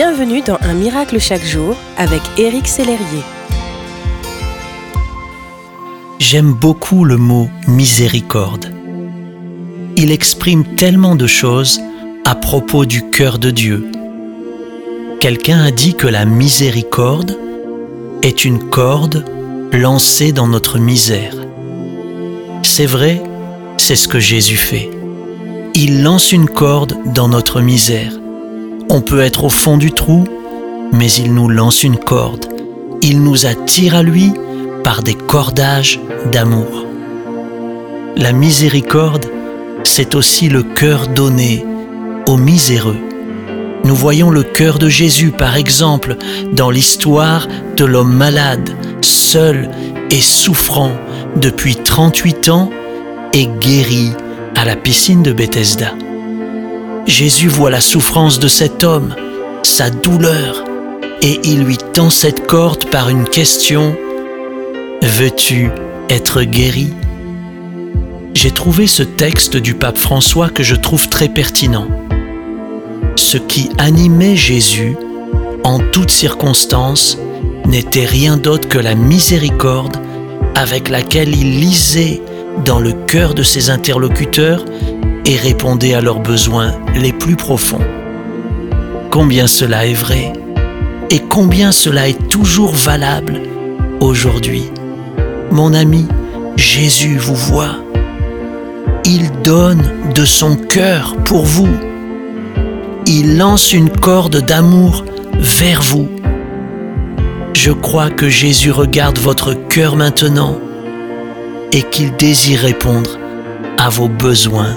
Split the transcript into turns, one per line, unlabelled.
Bienvenue dans Un miracle chaque jour avec Éric Sellerier.
J'aime beaucoup le mot miséricorde. Il exprime tellement de choses à propos du cœur de Dieu. Quelqu'un a dit que la miséricorde est une corde lancée dans notre misère. C'est vrai, c'est ce que Jésus fait. Il lance une corde dans notre misère. On peut être au fond du trou, mais il nous lance une corde. Il nous attire à lui par des cordages d'amour. La miséricorde, c'est aussi le cœur donné aux miséreux. Nous voyons le cœur de Jésus, par exemple, dans l'histoire de l'homme malade, seul et souffrant depuis 38 ans et guéri à la piscine de Bethesda. Jésus voit la souffrance de cet homme, sa douleur, et il lui tend cette corde par une question Veux-tu être guéri? J'ai trouvé ce texte du pape François que je trouve très pertinent. Ce qui animait Jésus en toutes circonstances n'était rien d'autre que la miséricorde avec laquelle il lisait dans le cœur de ses interlocuteurs et répondait à leurs besoins les plus profonds. Combien cela est vrai et combien cela est toujours valable aujourd'hui. Mon ami, Jésus vous voit. Il donne de son cœur pour vous. Il lance une corde d'amour vers vous. Je crois que Jésus regarde votre cœur maintenant et qu'il désire répondre à vos besoins